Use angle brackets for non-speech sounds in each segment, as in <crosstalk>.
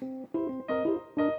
Thank you.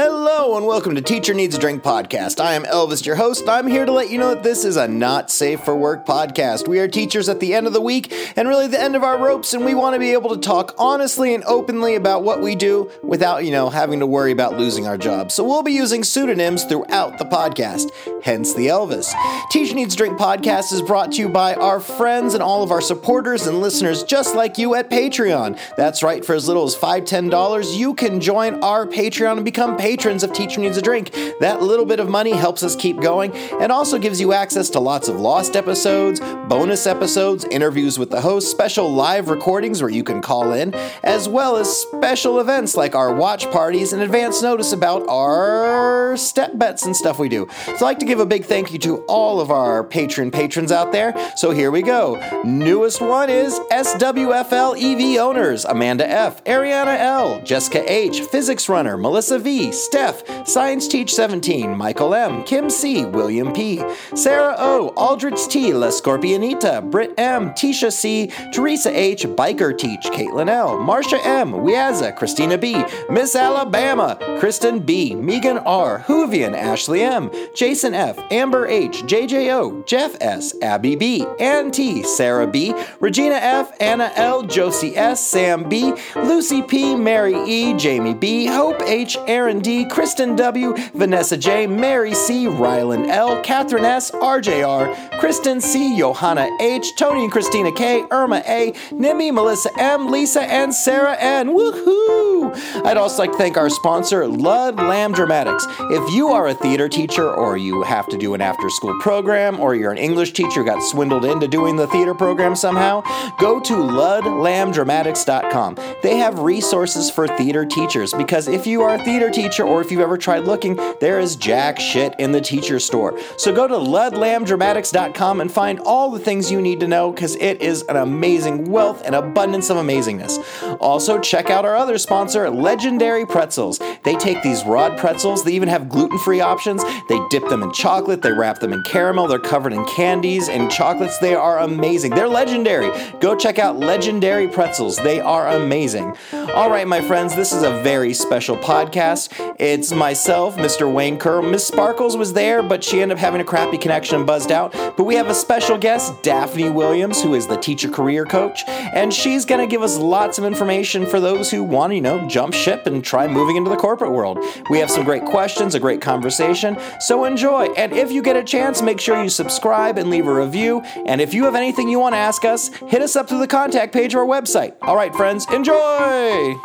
Hello and welcome to Teacher Needs a Drink podcast. I am Elvis, your host, I'm here to let you know that this is a not safe for work podcast. We are teachers at the end of the week and really the end of our ropes, and we want to be able to talk honestly and openly about what we do without, you know, having to worry about losing our jobs. So we'll be using pseudonyms throughout the podcast, hence the Elvis. Teacher Needs a Drink podcast is brought to you by our friends and all of our supporters and listeners just like you at Patreon. That's right, for as little as $5, $10, you can join our Patreon and become patrons of Teacher Needs a Drink. That little bit of money helps us keep going and also gives you access to lots of lost episodes, bonus episodes, interviews with the host, special live recordings where you can call in, as well as special events like our watch parties and advance notice about our step bets and stuff we do. So I'd like to give a big thank you to all of our patron patrons out there. So here we go. Newest one is SWFL EV owners Amanda F, Ariana L, Jessica H, Physics Runner, Melissa V, Steph, Science Teach 17, Michael M, Kim C, William P, Sarah O, Aldrich T, La Scorpionita, Britt M, Tisha C, Teresa H, Biker Teach, Caitlin L, Marsha M, Wiaza, Christina B, Miss Alabama, Kristen B, Megan R, Hoovian, Ashley M, Jason F, Amber H, JJO, Jeff S, Abby B, Ann T, Sarah B, Regina F, Anna L, Josie S, Sam B, Lucy P, Mary E, Jamie B, Hope H, Aaron D, Kristen W, Vanessa J, Mary C, Rylan L, Catherine S, RJR, Kristen C, Johanna H, Tony and Christina K, Irma A, Nimi, Melissa M, Lisa and Sarah N. Woohoo! I'd also like to thank our sponsor, Ludlam Dramatics. If you are a theater teacher or you have to do an after school program or you're an English teacher got swindled into doing the theater program somehow, go to ludlamdramatics.com. They have resources for theater teachers because if you are a theater teacher or if you've ever tried looking, there is jack shit in the teacher store. So go to ludlamdramatics.com and find all the things you need to know because it is an amazing wealth and abundance of amazingness. Also, check out our other sponsor, Legendary Pretzels. They take these rod pretzels, they even have gluten free options. They dip them in chocolate, they wrap them in caramel, they're covered in candies and chocolates. They are amazing. They're legendary. Go check out Legendary Pretzels, they are amazing. All right, my friends, this is a very special podcast. It's myself, Mr. Wayne Kerr. Miss Sparkles was there, but she ended up having a crappy connection and buzzed out. But we have a special guest, Daphne Williams, who is the teacher career coach, and she's going to give us lots of information for those who want to, you know, jump ship and try moving into the corporate world. We have some great questions, a great conversation, so enjoy. And if you get a chance, make sure you subscribe and leave a review. And if you have anything you want to ask us, hit us up through the contact page of our website. All right, friends, enjoy!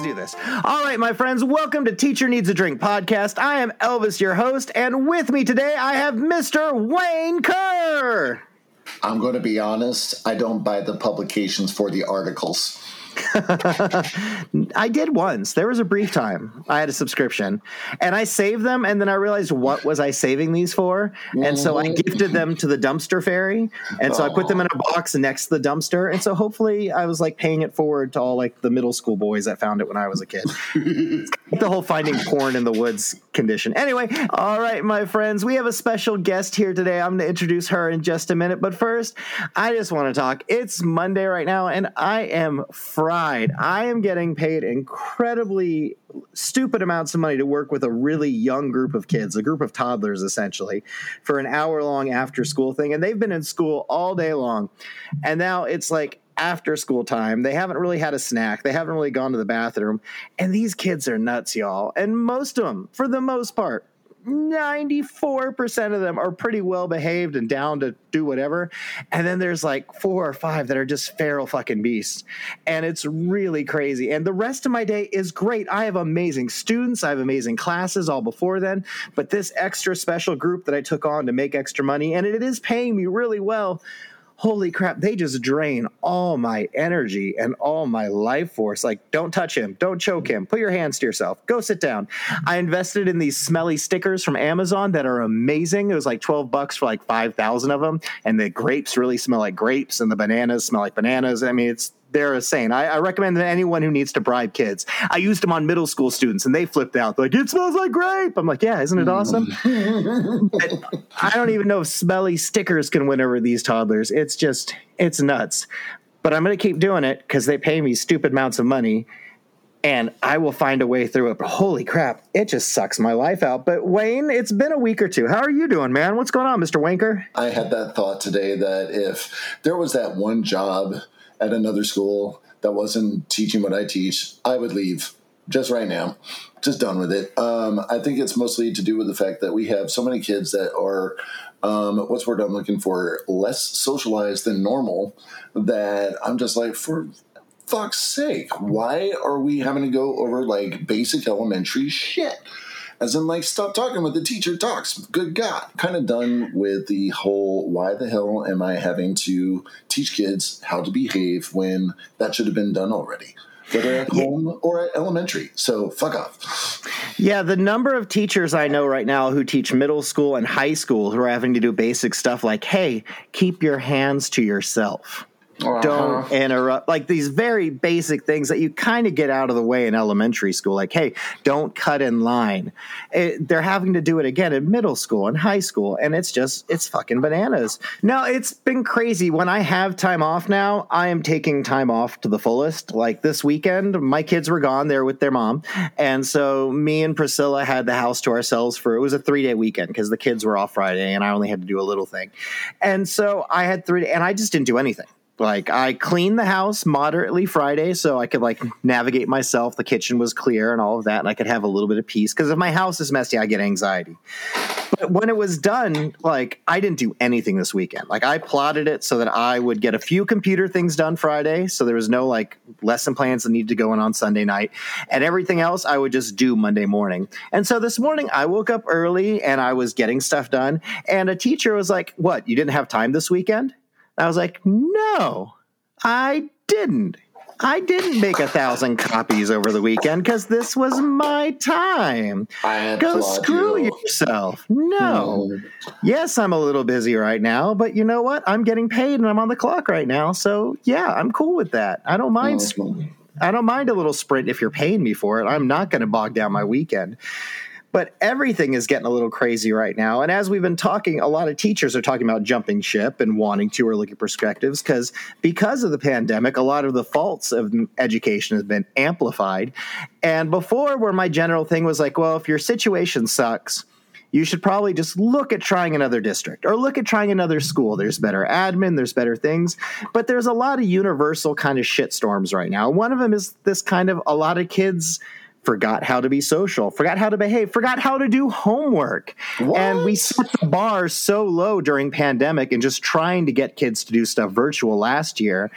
Let's do this. All right, my friends, welcome to Teacher Needs a Drink podcast. I am Elvis, your host, and with me today I have Mr. Wayne Kerr. I'm going to be honest, I don't buy the publications for the articles. <laughs> I did once. There was a brief time I had a subscription, and I saved them, and then I realized what was I saving these for, and so I mm-hmm. gifted them to the dumpster fairy, and so I put them in a oh. box next to the dumpster, and so hopefully I was like paying it forward to all like the middle school boys that found it when I was a kid. <laughs> the whole finding porn in the woods condition. Anyway, all right, my friends, we have a special guest here today. I'm going to introduce her in just a minute, but first, I just want to talk. It's Monday right now, and I am fried. I am getting paid incredibly stupid amounts of money to work with a really young group of kids, a group of toddlers essentially, for an hour long after school thing. And they've been in school all day long. And now it's like after school time. They haven't really had a snack. They haven't really gone to the bathroom. And these kids are nuts, y'all. And most of them, for the most part, 94% of them are pretty well behaved and down to do whatever. And then there's like four or five that are just feral fucking beasts. And it's really crazy. And the rest of my day is great. I have amazing students, I have amazing classes all before then. But this extra special group that I took on to make extra money, and it is paying me really well holy crap, they just drain all my energy and all my life force. Like, don't touch him, don't choke him, put your hands to yourself, go sit down. I invested in these smelly stickers from Amazon that are amazing. It was like 12 bucks for like 5,000 of them. And the grapes really smell like grapes, and the bananas smell like bananas. I mean, it's they're insane. I, I recommend that anyone who needs to bribe kids. I used them on middle school students, and they flipped out. They're like, "It smells like grape." I'm like, "Yeah, isn't it mm. awesome?" <laughs> I don't even know if smelly stickers can win over these toddlers. It's just, it's nuts. but I'm going to keep doing it because they pay me stupid amounts of money and I will find a way through it. But holy crap, it just sucks my life out. But Wayne, it's been a week or two. How are you doing, man? What's going on, Mr. Wanker? I had that thought today that if there was that one job at another school that wasn't teaching what I teach, I would leave just right now. Just done with it. Um, I think it's mostly to do with the fact that we have so many kids that are, um, what's word I'm looking for, less socialized than normal. That I'm just like, for fuck's sake, why are we having to go over like basic elementary shit? As in, like, stop talking with the teacher talks. Good God. Kind of done with the whole why the hell am I having to teach kids how to behave when that should have been done already? whether at home or at elementary. So fuck off. Yeah, the number of teachers I know right now who teach middle school and high school who are having to do basic stuff like, hey, keep your hands to yourself. Uh-huh. Don't interrupt. Like these very basic things that you kind of get out of the way in elementary school. Like, hey, don't cut in line. It, they're having to do it again in middle school and high school. And it's just, it's fucking bananas. No, it's been crazy. When I have time off now, I am taking time off to the fullest. Like this weekend, my kids were gone there with their mom. And so me and Priscilla had the house to ourselves for, it was a three day weekend because the kids were off Friday and I only had to do a little thing. And so I had three, and I just didn't do anything. Like I cleaned the house moderately Friday so I could like navigate myself. The kitchen was clear and all of that, and I could have a little bit of peace. Because if my house is messy, I get anxiety. But when it was done, like I didn't do anything this weekend. Like I plotted it so that I would get a few computer things done Friday, so there was no like lesson plans that needed to go in on Sunday night, and everything else I would just do Monday morning. And so this morning I woke up early and I was getting stuff done, and a teacher was like, "What? You didn't have time this weekend?" I was like, no, I didn't. I didn't make a thousand copies over the weekend because this was my time. Go screw you. yourself. No. Mm. Yes, I'm a little busy right now, but you know what? I'm getting paid and I'm on the clock right now. So yeah, I'm cool with that. I don't mind. Mm. I don't mind a little sprint if you're paying me for it. I'm not going to bog down my weekend. But everything is getting a little crazy right now. And as we've been talking, a lot of teachers are talking about jumping ship and wanting to or looking at perspectives because because of the pandemic, a lot of the faults of education has been amplified. And before, where my general thing was like, well, if your situation sucks, you should probably just look at trying another district or look at trying another school. There's better admin, there's better things, but there's a lot of universal kind of shitstorms right now. One of them is this kind of a lot of kids forgot how to be social, forgot how to behave, forgot how to do homework. What? And we set the bar so low during pandemic and just trying to get kids to do stuff virtual last year.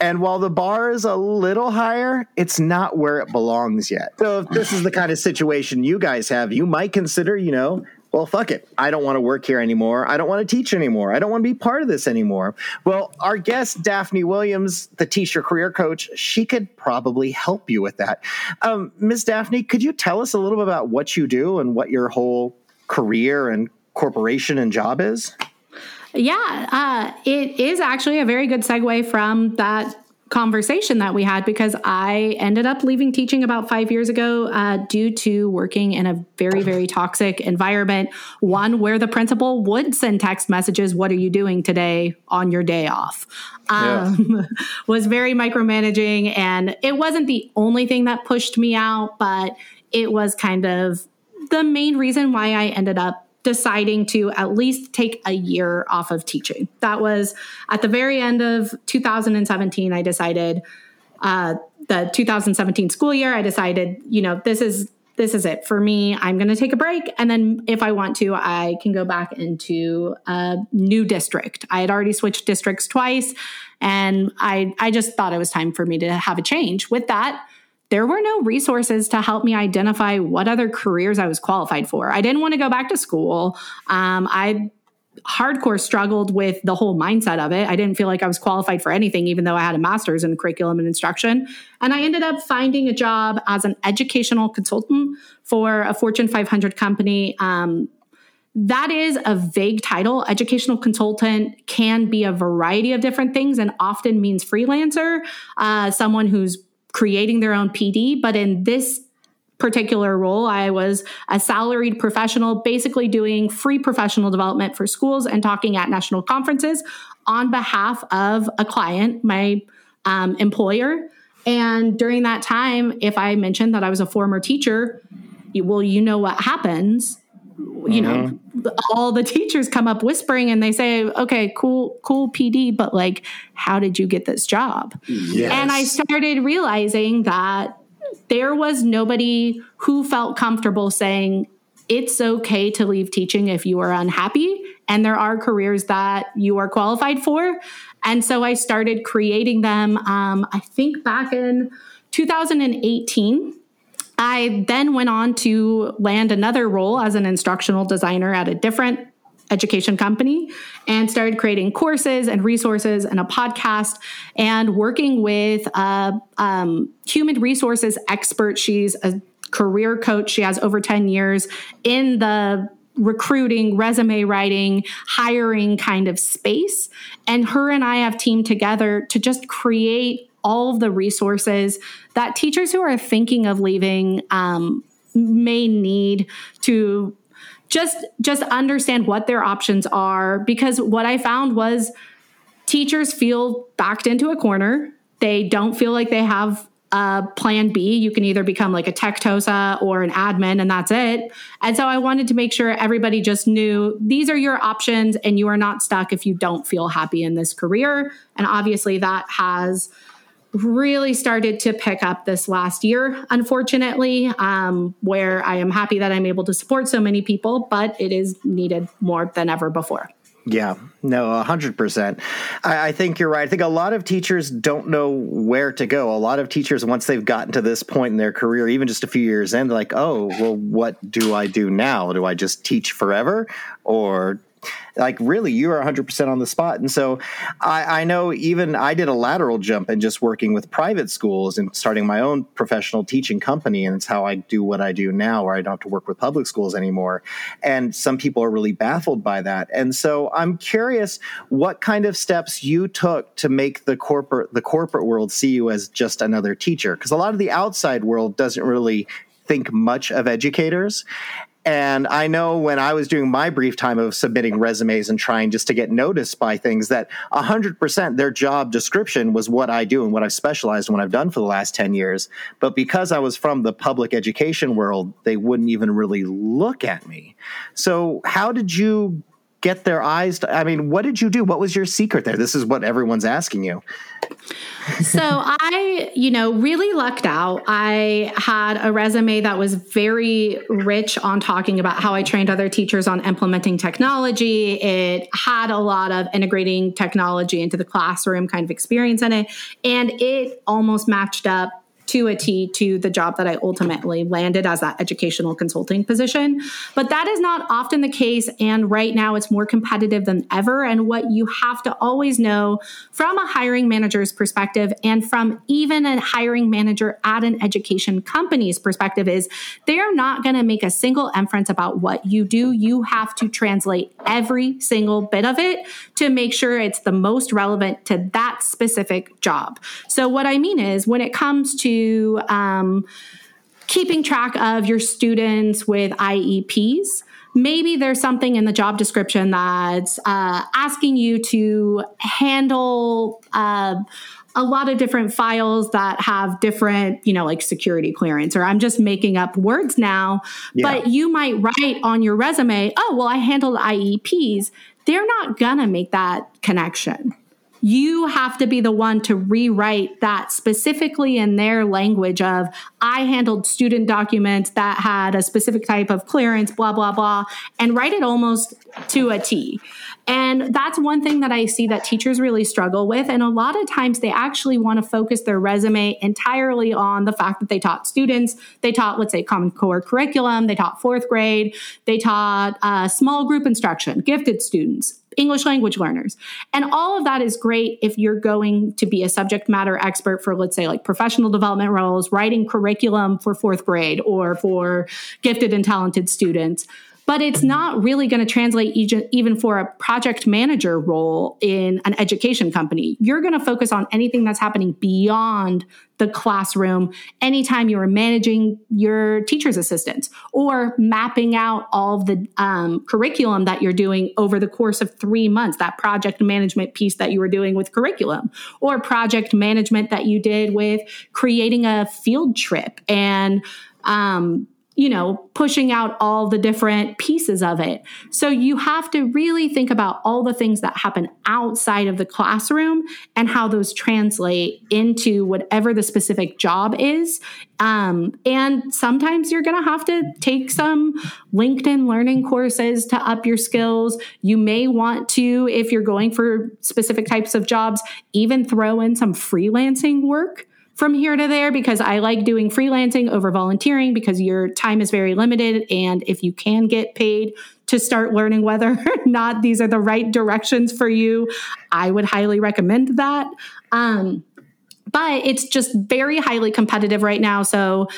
And while the bar is a little higher, it's not where it belongs yet. So if this is the kind of situation you guys have, you might consider, you know, well, fuck it. I don't want to work here anymore. I don't want to teach anymore. I don't want to be part of this anymore. Well, our guest, Daphne Williams, the teacher career coach, she could probably help you with that. Um, Ms. Daphne, could you tell us a little bit about what you do and what your whole career and corporation and job is? Yeah, uh, it is actually a very good segue from that conversation that we had because I ended up leaving teaching about five years ago uh, due to working in a very, very toxic environment. One where the principal would send text messages, What are you doing today on your day off? Um, yeah. <laughs> was very micromanaging. And it wasn't the only thing that pushed me out, but it was kind of the main reason why I ended up deciding to at least take a year off of teaching. That was at the very end of 2017. I decided uh, the 2017 school year. I decided, you know, this is this is it for me. I'm going to take a break, and then if I want to, I can go back into a new district. I had already switched districts twice, and I I just thought it was time for me to have a change. With that there were no resources to help me identify what other careers I was qualified for. I didn't want to go back to school. Um, I hardcore struggled with the whole mindset of it. I didn't feel like I was qualified for anything, even though I had a master's in curriculum and instruction. And I ended up finding a job as an educational consultant for a Fortune 500 company. Um, that is a vague title. Educational consultant can be a variety of different things and often means freelancer, uh, someone who's creating their own PD. But in this particular role, I was a salaried professional, basically doing free professional development for schools and talking at national conferences on behalf of a client, my um, employer. And during that time, if I mentioned that I was a former teacher, well, you know what happens. You know, Mm-hmm. all the teachers come up whispering and they say, okay, cool, cool PD, but like, how did you get this job? Yes. And I started realizing that there was nobody who felt comfortable saying, it's okay to leave teaching if you are unhappy. And there are careers that you are qualified for. And so I started creating them, um, I think back in 2018. I then went on to land another role as an instructional designer at a different education company and started creating courses and resources and a podcast and working with a um, human resources expert. She's a career coach. She has over 10 years in the recruiting, resume writing, hiring kind of space. And her and I have teamed together to just create all of the resources that teachers who are thinking of leaving um, may need to just just understand what their options are. Because what i found was teachers feel backed into a corner. They don't feel like they have a plan b. You can either become like a tech TOSA or an admin and that's it. And so i wanted to make sure everybody just knew these are your options and you are not stuck if you don't feel happy in this career. And obviously that has really started to pick up this last year, unfortunately, um, where I am happy that I'm able to support so many people, but it is needed more than ever before. Yeah, no, a hundred percent. I think you're right. I think a lot of teachers don't know where to go. A lot of teachers, once they've gotten to this point in their career, even just a few years in, they're like, "Oh, well, what do I do now? Do I just teach forever, or like really you are 100% on the spot. And so I, I, know even i did a lateral jump in just working with private schools and starting my own professional teaching company and it's how i do what i do now where i don't have to work with public schools anymore. And some people are really baffled by that. And so i'm curious what kind of steps you took to make the corporate the corporate world see you as just another teacher because a lot of the outside world doesn't really think much of educators and I know when I was doing my brief time of submitting resumes and trying just to get noticed by things that 100% their job description was what I do and what I've specialized in, what I've done for the last 10 years. But because I was from the public education world, they wouldn't even really look at me. So, how did you get their eyes? To, I mean, what did you do? What was your secret there? This is what everyone's asking you. so I, you know, really lucked out. I had a resume that was very rich on talking about how I trained other teachers on implementing technology. It had a lot of integrating technology into the classroom kind of experience in it. And it almost matched up to a T to the job that I ultimately landed as that educational consulting position. But that is not often the case. And right now it's more competitive than ever. And what you have to always know from a hiring manager's perspective and from even a hiring manager at an education company's perspective is they're not going to make a single inference about what you do. You have to translate every single bit of it to make sure it's the most relevant to that specific job. So what I mean is when it comes to um, keeping track of your students with IEPs. Maybe there's something in the job description that's uh, asking you to handle uh, a lot of different files that have different, you know, like security clearance, or I'm just making up words now. Yeah. But you might write on your resume, oh, well, I handled IEPs. They're not gonna make that connection you have to be the one to rewrite that specifically in their language of I handled student documents that had a specific type of clearance, blah, blah, blah, and write it almost to a T. And that's one thing that I see that teachers really struggle with. And a lot of times they actually want to focus their resume entirely on the fact that they taught students. They taught, let's say, Common Core curriculum. They taught fourth grade. They taught uh, small group instruction, gifted students, English language learners. And all of that is great if you're going to be a subject matter expert for, let's say, like professional development roles, writing curriculum for fourth grade or for gifted and talented students. But it's not really going to translate even for a project manager role in an education company. You're going to focus on anything that's happening beyond the classroom anytime you are managing your teacher's assistants or mapping out all the um, curriculum that you're doing over the course of three months, that project management piece that you were doing with curriculum, or project management that you did with creating a field trip and um, you know, pushing out all the different pieces of it. So you have to really think about all the things that happen outside of the classroom and how those translate into whatever the specific job is. Um, and sometimes you're going to have to take some LinkedIn learning courses to up your skills. You may want to, if you're going for specific types of jobs, even throw in some freelancing work from here to there because I like doing freelancing over volunteering because your time is very limited. And if you can get paid to start learning whether <laughs> or not these are the right directions for you, I would highly recommend that. Um, but it's just very highly competitive right now. So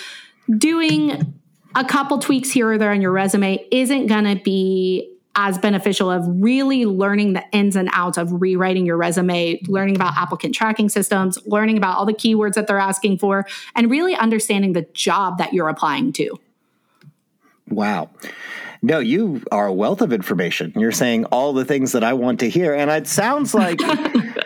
doing a couple tweaks here or there on your resume isn't going to be as beneficial of really learning the ins and outs of rewriting your resume, learning about applicant tracking systems, learning about all the keywords that they're asking for, and really understanding the job that you're applying to. Wow. No, you are a wealth of information. You're saying all the things that I want to hear. And it sounds like <laughs>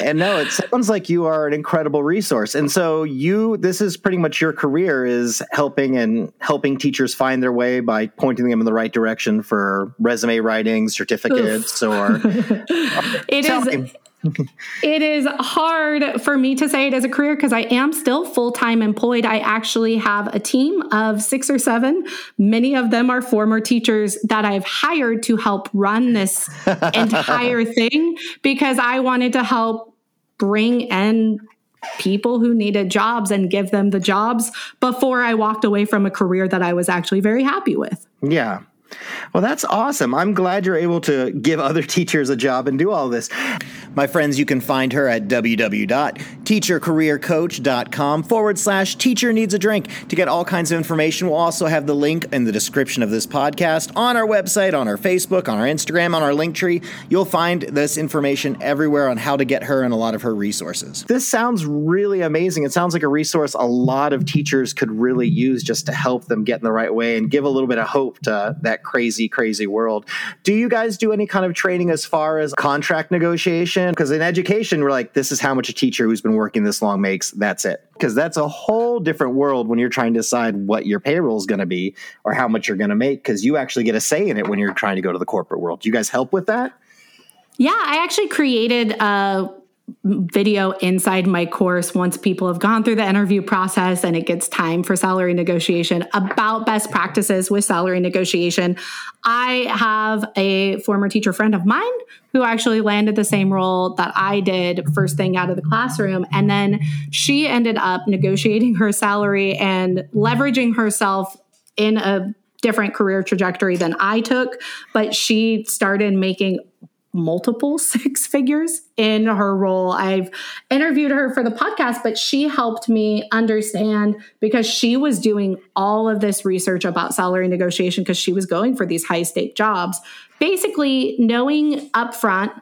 and no, it sounds like you are an incredible resource. And so you, this is pretty much your career is helping and helping teachers find their way by pointing them in the right direction for resume writing, certificates, Oof. or. <laughs> it is. <laughs> it is hard for me to say it as a career because I am still full time employed. I actually have a team of six or seven. Many of them are former teachers that I've hired to help run this <laughs> entire thing because I wanted to help bring in people who needed jobs and give them the jobs before I walked away from a career that I was actually very happy with. Yeah. Well, that's awesome. I'm glad you're able to give other <laughs> teachers a job and do all this. My friends, you can find her at www.teachercareercoach.com forward slash teacher needs a drink to get all kinds of information. We'll also have the link in the description of this podcast on our website, on our Facebook, on our Instagram, on our link tree. You'll find this information everywhere on how to get her and a lot of her resources. This sounds really amazing. It sounds like a resource a lot of teachers could really use just to help them get in the right way and give a little bit of hope to crazy, crazy world. Do you guys do any kind of training as far as contract negotiation? Because in education, we're like, this is how much a teacher who's been working this long makes. That's it. Because that's a whole different world when you're trying to decide what your payroll is going to be or how much you're going to make. Because you actually get a say in it when you're trying to go to the corporate world. Do you guys help with that? Yeah, I actually created a video inside my course once people have gone through the interview process and it gets time for salary negotiation about best practices with salary negotiation. I have a former teacher friend of mine who actually landed the same role that I did first thing out of the classroom. And then she ended up negotiating her salary and leveraging herself in a different career trajectory than I took, but she started making multiple <laughs> six figures in her role. I've interviewed her for the podcast, but she helped me understand because she was doing all of this research about salary negotiation because she was going for these high stake jobs. Basically, knowing upfront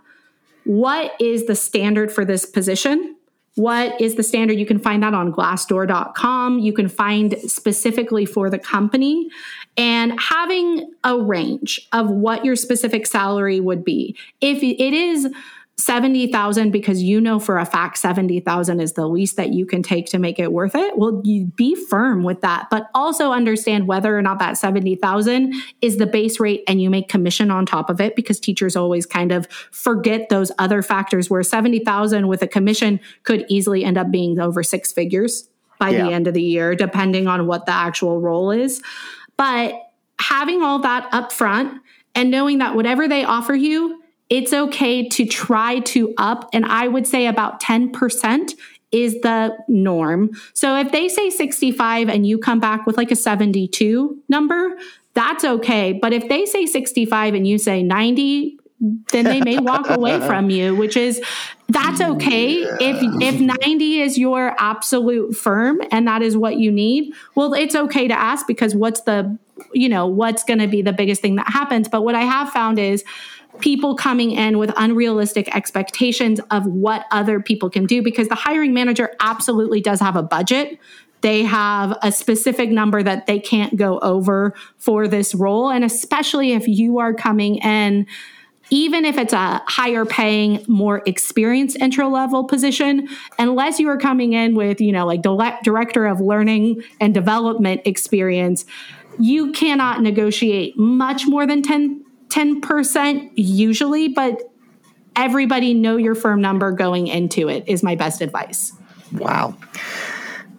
what is the standard for this position what is the standard? You can find that on glassdoor.com. You can find specifically for the company and having a range of what your specific salary would be. If it is 70,000 because you know for a fact 70,000 is the least that you can take to make it worth it, well you be firm with that, but also understand whether or not that 70,000 is the base rate and you make commission on top of it because teachers always kind of forget those other factors where 70,000 with a commission could easily end up being over six figures by yeah. the end of the year depending on what the actual role is. But having all that up front and knowing that whatever they offer you it's okay to try to up. And I would say about 10% is the norm. So if they say 65 and you come back with like a 72 number, that's okay. But if they say 65 and you say 90, then they may walk away <laughs> from you, which is that's okay. Yeah. If if 90 is your absolute firm and that is what you need, well, it's okay to ask because what's the you know, what's going to be the biggest thing that happens. But what I have found is people coming in with unrealistic expectations of what other people can do because the hiring manager absolutely does have a budget. They have a specific number that they can't go over for this role. And especially if you are coming in, even if it's a higher paying, more experienced intro level position, unless you are coming in with, you know, like director of learning and development experience, you cannot negotiate much more than 10 10% usually, but everybody know your firm number going into it is my best advice. Wow.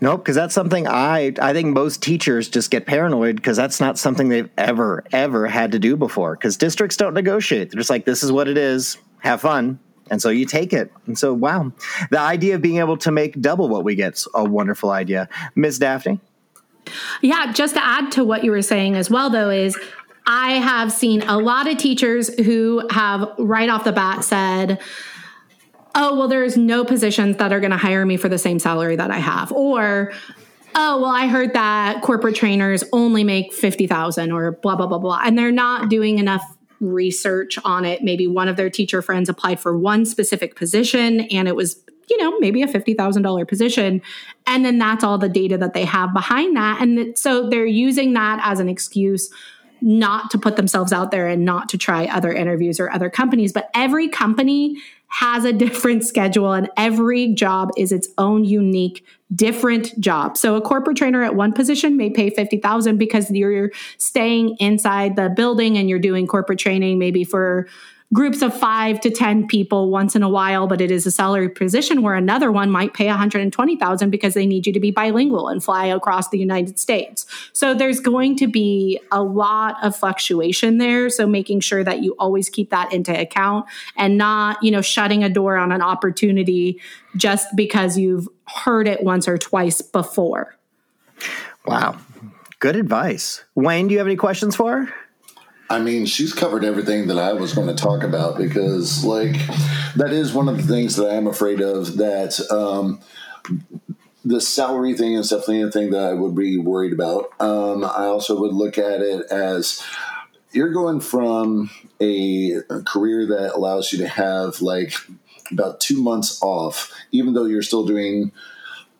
Nope, because that's something I I think most teachers just get paranoid because that's not something they've ever ever had to do before. Because districts don't negotiate; they're just like, "This is what it is. Have fun." And so you take it. And so, wow, the idea of being able to make double what we get's a wonderful idea, Ms. Daphne. Yeah, just to add to what you were saying as well, though, is I have seen a lot of teachers who have right off the bat said, oh, well, there's no positions that are going to hire me for the same salary that I have. Or, oh, well, I heard that corporate trainers only make 50,000 or blah, blah, blah, blah. And they're not doing enough research on it. Maybe one of their teacher friends applied for one specific position and it was you know, maybe a $50,000 position. And then that's all the data that they have behind that. And so they're using that as an excuse not to put themselves out there and not to try other interviews or other companies. But every company has a different schedule and every job is its own unique different job. So a corporate trainer at one position may pay 50,000 because you're staying inside the building and you're doing corporate training maybe for groups of five to 10 people once in a while, but it is a salary position where another one might pay 120,000 because they need you to be bilingual and fly across the United States. So there's going to be a lot of fluctuation there. So making sure that you always keep that into account and not, you know, shutting a door on an opportunity just because you've heard it once or twice before. Wow. Good advice. Wayne, do you have any questions for her? I mean, she's covered everything that I was going to talk about because, like, that is one of the things that I am afraid of. That um, the salary thing is definitely a thing that I would be worried about. Um, I also would look at it as you're going from a, a career that allows you to have like about two months off, even though you're still doing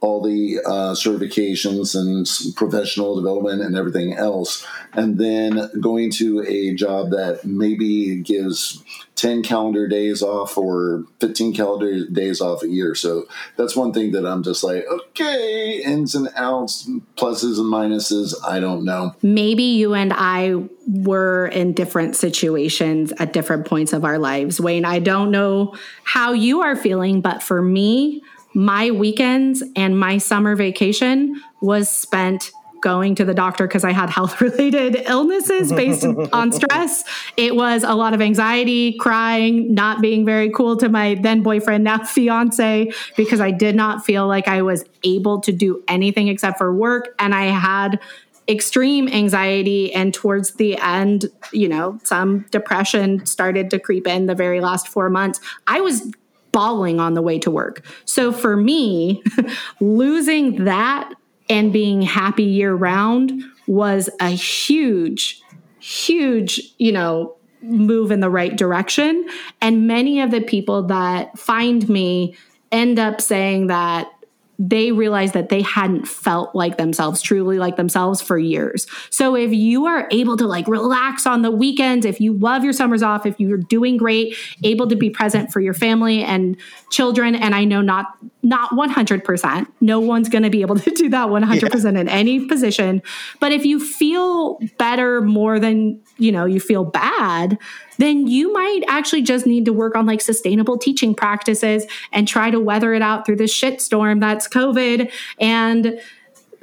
all the uh, certifications and professional development and everything else, and then going to a job that maybe gives 10 calendar days off or 15 calendar days off a year. So that's one thing that I'm just like, okay, ins and outs, pluses and minuses, I don't know. Maybe you and I were in different situations at different points of our lives. Wayne, I don't know how you are feeling, but for me, my weekends and my summer vacation was spent going to the doctor because I had health <laughs> related illnesses based <laughs> on stress. It was a lot of anxiety, crying, not being very cool to my then boyfriend, now <laughs> fiance, because I did not feel like I was able to do anything except for work. And I had extreme anxiety. And towards the end, you know, some depression started to creep in the very last four months. I was bawling on the way to work. So for me, <laughs> losing that and being happy year round was a huge, huge, you know, move in the right direction. And many of the people that find me end up saying that they realized that they hadn't felt like themselves, truly like themselves for years. So if you are able to like relax on the weekends, if you love your summers off, if you're doing great, able to be present for your family and children, and I know not not 100%, no one's going to be able <laughs> to do that 100% yeah. in any position, but if you feel better more than, you know, you feel bad, then you might actually just need to work on like sustainable teaching practices and try to weather it out through this shitstorm that's COVID. And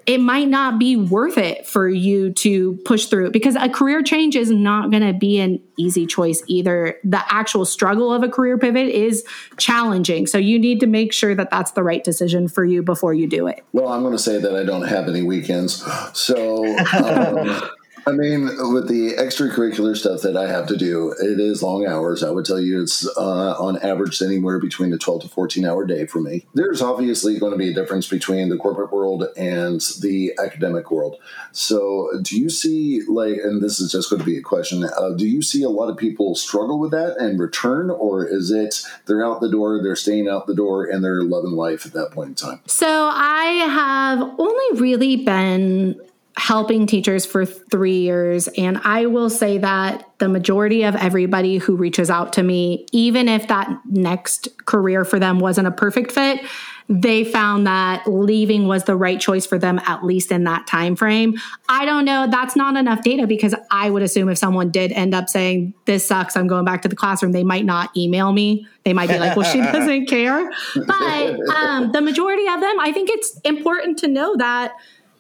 it might not be worth it for you to push through because a career change is not going to be an easy choice either. The actual struggle of a career pivot is challenging. So you need to make sure that that's the right decision for you before you do it. Well, I'm going to say that I don't have any weekends. So. Um, <laughs> I mean, with the extracurricular stuff that I have to do, it is long hours. I would tell you it's uh, on average anywhere between a 12 to 14 hour day for me. There's obviously going to be a difference between the corporate world and the academic world. So, do you see, like, and this is just going to be a question, uh, do you see a lot of people struggle with that and return, or is it they're out the door, they're staying out the door, and they're loving life at that point in time? So, I have only really been helping teachers for three years. And I will say that the majority of everybody who reaches out to me, even if that next career for them wasn't a perfect fit, they found that leaving was the right choice for them at least in that time frame. I don't know that's not enough data because i would assume if someone did end up saying this sucks i'm going back to the classroom they might not email me. They might be like well she <laughs> doesn't care. But um, the majority of them i think it's important to know that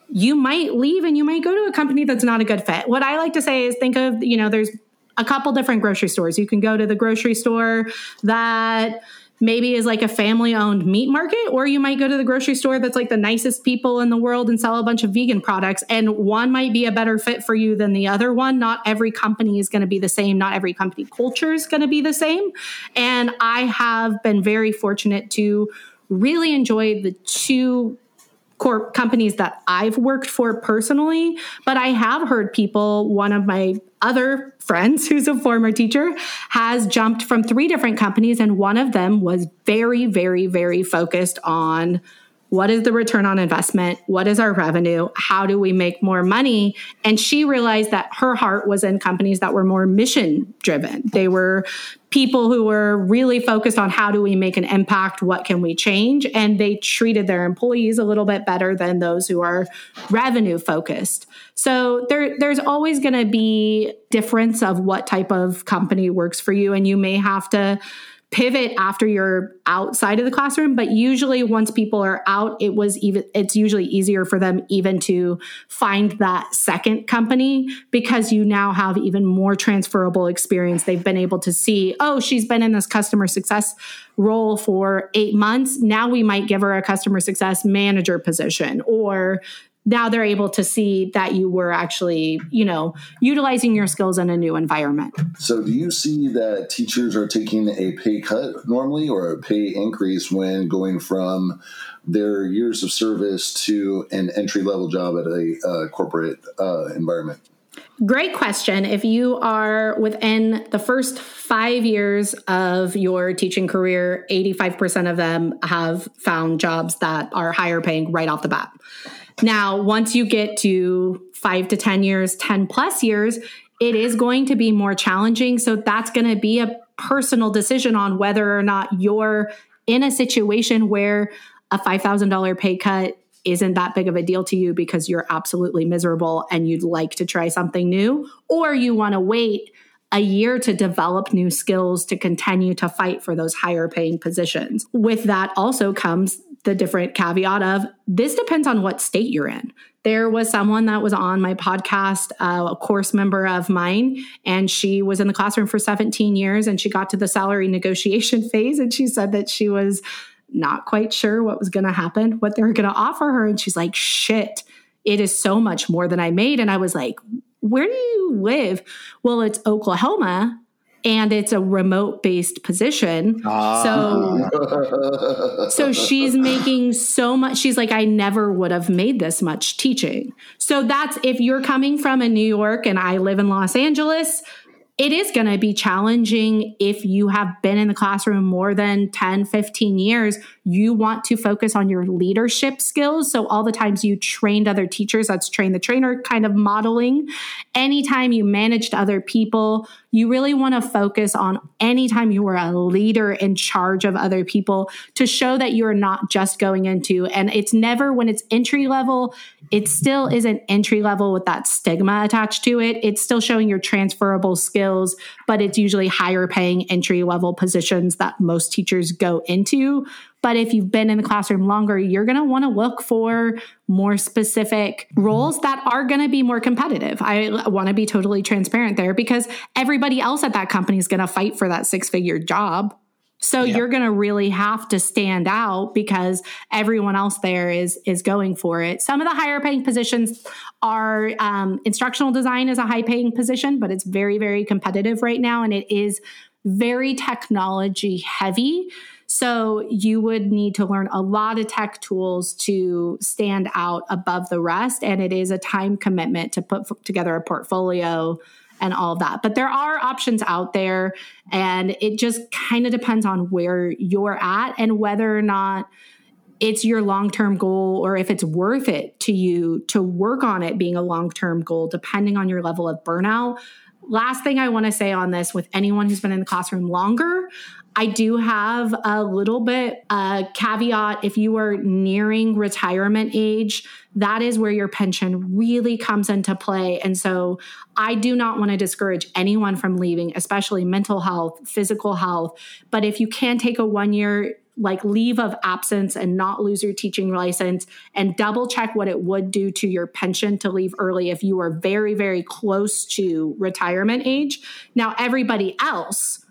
you might leave and you might go to a company that's not a good fit. What I like to say is think of, you know, there's a couple different grocery stores. You can go to the grocery store that maybe is like a family owned meat market, or you might go to the grocery store that's like the nicest people in the world and sell a bunch of vegan products. And one might be a better fit for you than the other one. Not every company is going to be the same. Not every company culture is going to be the same. And I have been very fortunate to really enjoy the two corp companies that I've worked for personally, but I have heard people, one of my other friends <laughs> who's a former teacher has jumped from three different companies and one of them was very very very focused on what is the return on investment? What is our revenue? How do we make more money? And she realized that her heart was in companies that were more mission driven. They were people who were really focused on how do we make an impact? What can we change? And they treated their employees a little bit better than those who are revenue focused. So there, there's always going to be difference of what type of company works for you. And you may have to pivot after you're outside of the classroom but usually once people are out it was even it's usually easier for them even to find that second company because you now have even more transferable experience. They've been able to see oh she's been in this customer success role for 8 months. Now we might give her a customer success manager position or now they're able to see that you were actually, you know, utilizing your skills in a new environment. So, do you see that teachers are taking a pay cut normally or a pay increase when going from their years of service to an entry level job at a uh, corporate uh, environment? Great question. If you are within the first five years of your teaching career, 85% of them have found jobs that are higher paying right off the bat. Now, once you get to five to 10 years, 10 plus years, it is going to be more challenging. So that's going to be a personal decision on whether or not you're in a situation where a $5,000 pay cut isn't that big of a deal to you because you're absolutely miserable and you'd like to try something new, or you want to wait a year to develop new skills to continue to fight for those higher paying positions. With that also comes the different caveat of this depends on what state you're in. There was someone that was on my podcast, uh, a course member of mine, and she was in the classroom for 17 years and she got to the salary <laughs> negotiation phase and she said that she was not quite sure what was going to happen, what they were going to offer her. And she's like, shit, it is so much more than I made. And I was like, where do you live? Well, it's Oklahoma and it's a remote based position. Ah. So <laughs> so she's making so much she's like I never would have made this much teaching. So that's if you're coming from a New York and I live in Los Angeles, it is going to be challenging if you have been in the classroom more than 10, 15 years. You want to focus on your leadership skills. So, all the times you trained other teachers, that's train the trainer kind of modeling. Anytime you managed other people, you really want to focus on anytime you were a leader in charge of other people to show that you're not just going into, and it's never when it's entry level, it still isn't entry level with that stigma attached to it. It's still showing your transferable skills, but it's usually higher paying entry level positions that most teachers go into. But if you've been in the classroom longer, you're going to want to look for more specific roles that are going to be more competitive. I want to be totally transparent there because everybody else at that company is going to fight for that six figure job. So yep. you're going to really have to stand out because everyone else there is is going for it. Some of the higher paying positions are um, instructional design is a high paying position, but it's very very competitive right now, and it is very technology heavy. So you would need to learn a lot of tech tools to stand out above the rest. And it is a time commitment to put together a portfolio and all of that. But there are options out there. And it just kind of depends on where you're at and whether or not it's your long term goal or if it's worth it to you to work on it being a long term goal, depending on your level of burnout. Last thing I want to say on this with anyone who's been in the classroom longer, I do have a little bit uh, caveat. If you are nearing retirement age, that is where your pension really comes into play. And so I do not want to discourage anyone from leaving, especially mental health, physical health. But if you can take a one year like leave of absence and not lose your teaching license and double check what it would do to your pension to leave early if you are very very close to retirement age now everybody else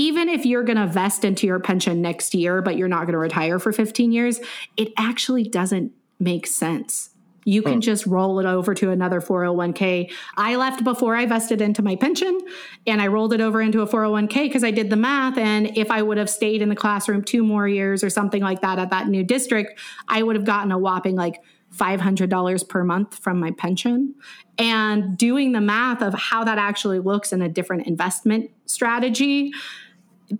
even if you're going to vest into your pension next year, but you're not going to retire for 15 years, it actually doesn't make sense. You can hmm. just roll it over to another 401k. I left before I vested into my pension and I rolled it over into a 401k because I did the math. And if I would have stayed in the classroom two more years or something like that at that new district, I would have gotten a whopping like $500 per month from my pension. And doing the math of how that actually looks in a different investment strategy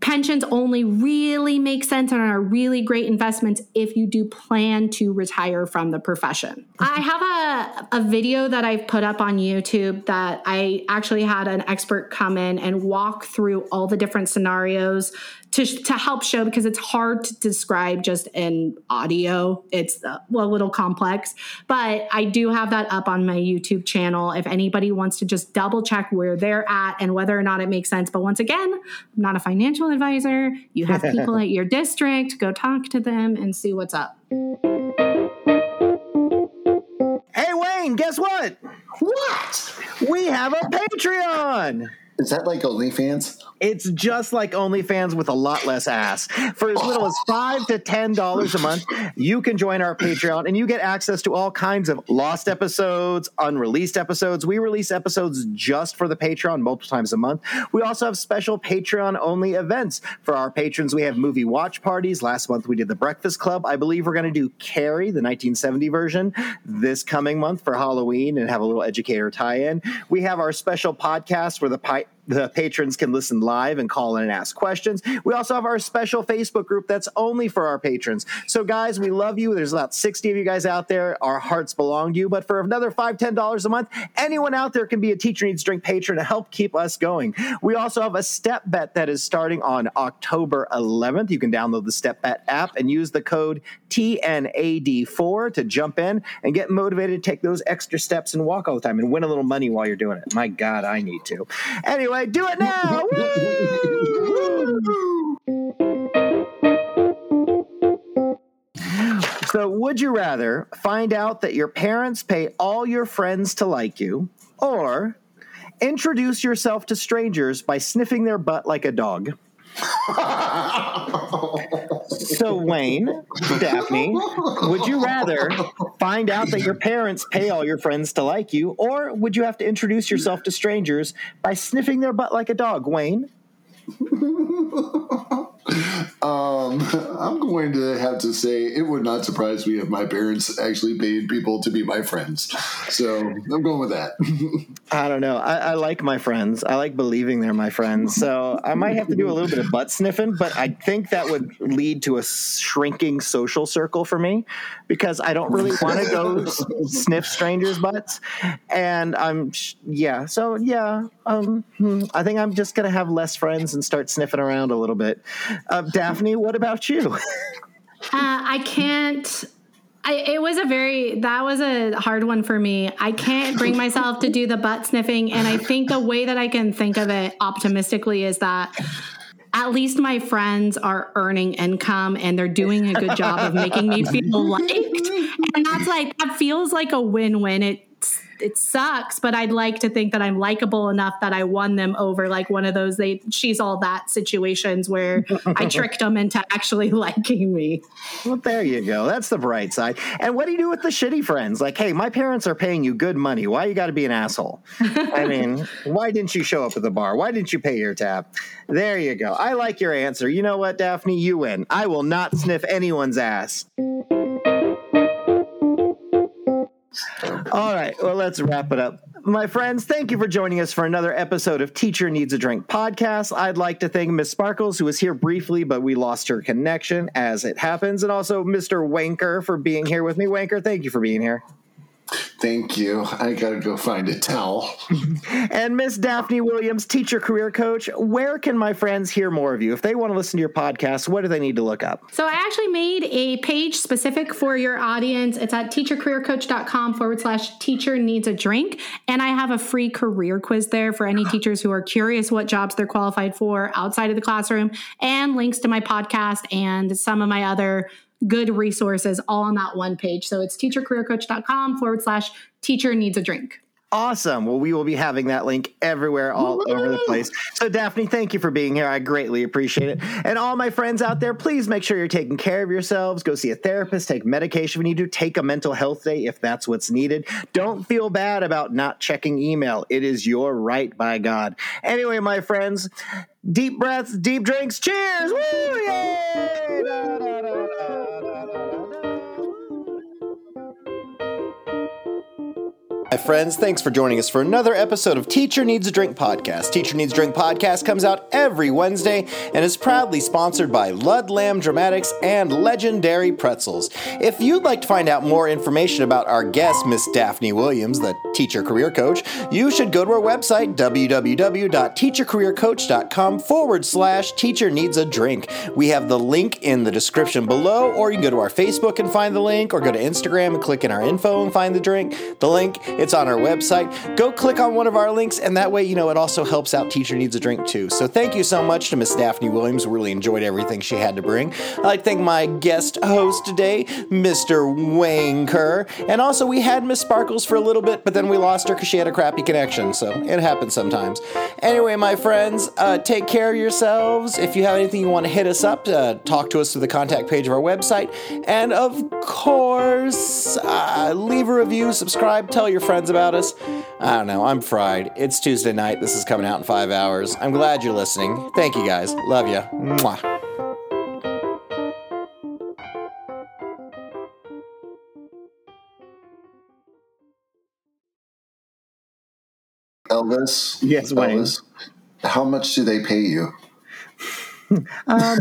pensions only really make sense and are really great investments if you do plan to retire from the profession. I have a, a video that I've put up on YouTube that I actually had an expert come in and walk through all the different scenarios to, to help show because it's hard to describe just in audio. It's uh, a little complex, but I do have that up on my YouTube channel if anybody wants to just double check where they're at and whether or not it makes sense. But once again, I'm not a financial advisor. You have <laughs> people at your district, go talk to them and see what's up. Hey, Wayne, guess what? What? We have a Patreon. Is that like OnlyFans? It's just like OnlyFans with a lot less ass. For as little as five to ten dollars a month, you can join our Patreon and you get access to all kinds of lost episodes, unreleased episodes. We release episodes just for the Patreon multiple times a month. We also have special Patreon only events for our patrons. We have movie watch parties. Last month we did the Breakfast Club. I believe we're going to do Carrie, the 1970 version, this coming month for Halloween and have a little educator tie-in. We have our special podcast where the pi- like the patrons can listen live and call in and ask questions. We also have our special Facebook group that's only for our patrons. So, guys, we love you. There's about 60 of you guys out there. Our hearts belong to you. But for another $5, $10 a month, anyone out there can be a Teacher Needs Drink patron to help keep us going. We also have a step bet that is starting on October 11th. You can download the Step Bet app and use the code TNAD4 to jump in and get motivated to take those extra steps and walk all the time and win a little money while you're doing it. My God, I need to. Anyway, do it now. <laughs> so, would you rather find out that your parents pay all your friends to like you or introduce yourself to strangers by sniffing their butt like a dog? <laughs> so, Wayne, Daphne, would you rather find out that your parents pay all your friends to like you, or would you have to introduce yourself to strangers by sniffing their butt like a dog? Wayne? Um, <laughs> I'm going to have to say it would not surprise me if my parents actually paid people to be my friends. So I'm going with that. <laughs> I don't know. I, I, like my friends. I like believing they're my friends. So I might have to do a little bit of butt sniffing, but I think that would lead to a shrinking social circle for me because I don't really want to go sniff strangers' butts. And I'm, yeah. So yeah, um, hmm, I think I'm just going to have less friends and start sniffing around a little bit. Uh, Daphne, what about you? <laughs> uh, I can't. I, it was a very that was a hard one for me. I can't bring myself to do the butt sniffing, and I think the way that I can think of it optimistically is that at least my friends are earning income and they're doing a good job of making me feel <laughs> liked, and that's like that feels like a win-win. It sucks, but I'd like to think that I'm likable enough that I won them over like one of those they she's all that situations where I <laughs> tricked them into actually <laughs> liking me. Well, there you go. That's the bright side. And what do you do with the shitty friends? Like, hey, my parents are paying you good money. Why you got to be an asshole? I <laughs> mean, why didn't you show up at the bar? Why didn't you pay your tab? There you go. I like your answer. You know what, Daphne? You win. I will not sniff anyone's ass. All right, well, let's wrap it up. My friends, thank you for joining us for another episode of Teacher Needs a Drink podcast. I'd like to thank Miss Sparkles, who was here briefly, but we lost her connection as it happens, and also Mr. Wanker for being here with me. Wanker, thank you for being here. Thank you. I gotta go find a towel. <laughs> and Miss Daphne Williams, teacher career coach, where can my friends hear more of you? If they want to listen to your podcast, what do they need to look up? So I actually made a page specific for your audience. It's at teachercareercoach.com forward slash teacher needs a drink. And I have a free career quiz there for any teachers who are curious what jobs they're qualified for outside of the classroom and links to my podcast and some of my other good resources all on that one page. So it's teachercareercoach.com forward slash teacher needs a drink. Awesome. Well, we will be having that link everywhere, all Woo-hoo! over the place. So, Daphne, thank you for being here. I greatly appreciate it. And all my friends out there, please make sure you're taking care of yourselves. Go see a therapist, take medication when you do, take a mental health day if that's what's needed. Don't feel bad about not checking email. It is your right, by God. Anyway, my friends, deep breaths, deep drinks. Cheers. Woo! Yay! My friends, thanks for joining us for another episode of Teacher Needs a Drink podcast. Teacher Needs a Drink podcast comes out every Wednesday and is proudly sponsored by Ludlam Dramatics and Legendary Pretzels. If you'd like to find out more information about our guest, Miss Daphne Williams, the teacher career coach, you should go to our website, www.teachercareercoach.com forward slash teacher needs a drink. We have the link in the description below, or you can go to our Facebook and find the link, or go to Instagram and click in our info and find the drink. The link it's on our website. Go click on one of our links, and that way, you know, it also helps out Teacher Needs a Drink too. So thank you so much to Miss Daphne Williams. Really enjoyed everything she had to bring. I'd like to thank my guest host today, Mr. Wayne Kerr. And also, we had Miss Sparkles for a little bit, but then we lost her because she had a crappy connection. So it happens sometimes. Anyway, my friends, uh, take care of yourselves. If you have anything you want to hit us up, uh, talk to us through the contact page of our website. And of course, uh, leave a review, subscribe, tell your friends friends about us. I don't know. I'm fried. It's Tuesday night. This is coming out in five hours. I'm glad you're listening. Thank you guys. Love you. Mwah. Elvis. Yes, Wayne. Elvis, how much do they pay you? <laughs> um,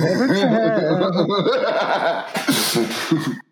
<laughs> <laughs>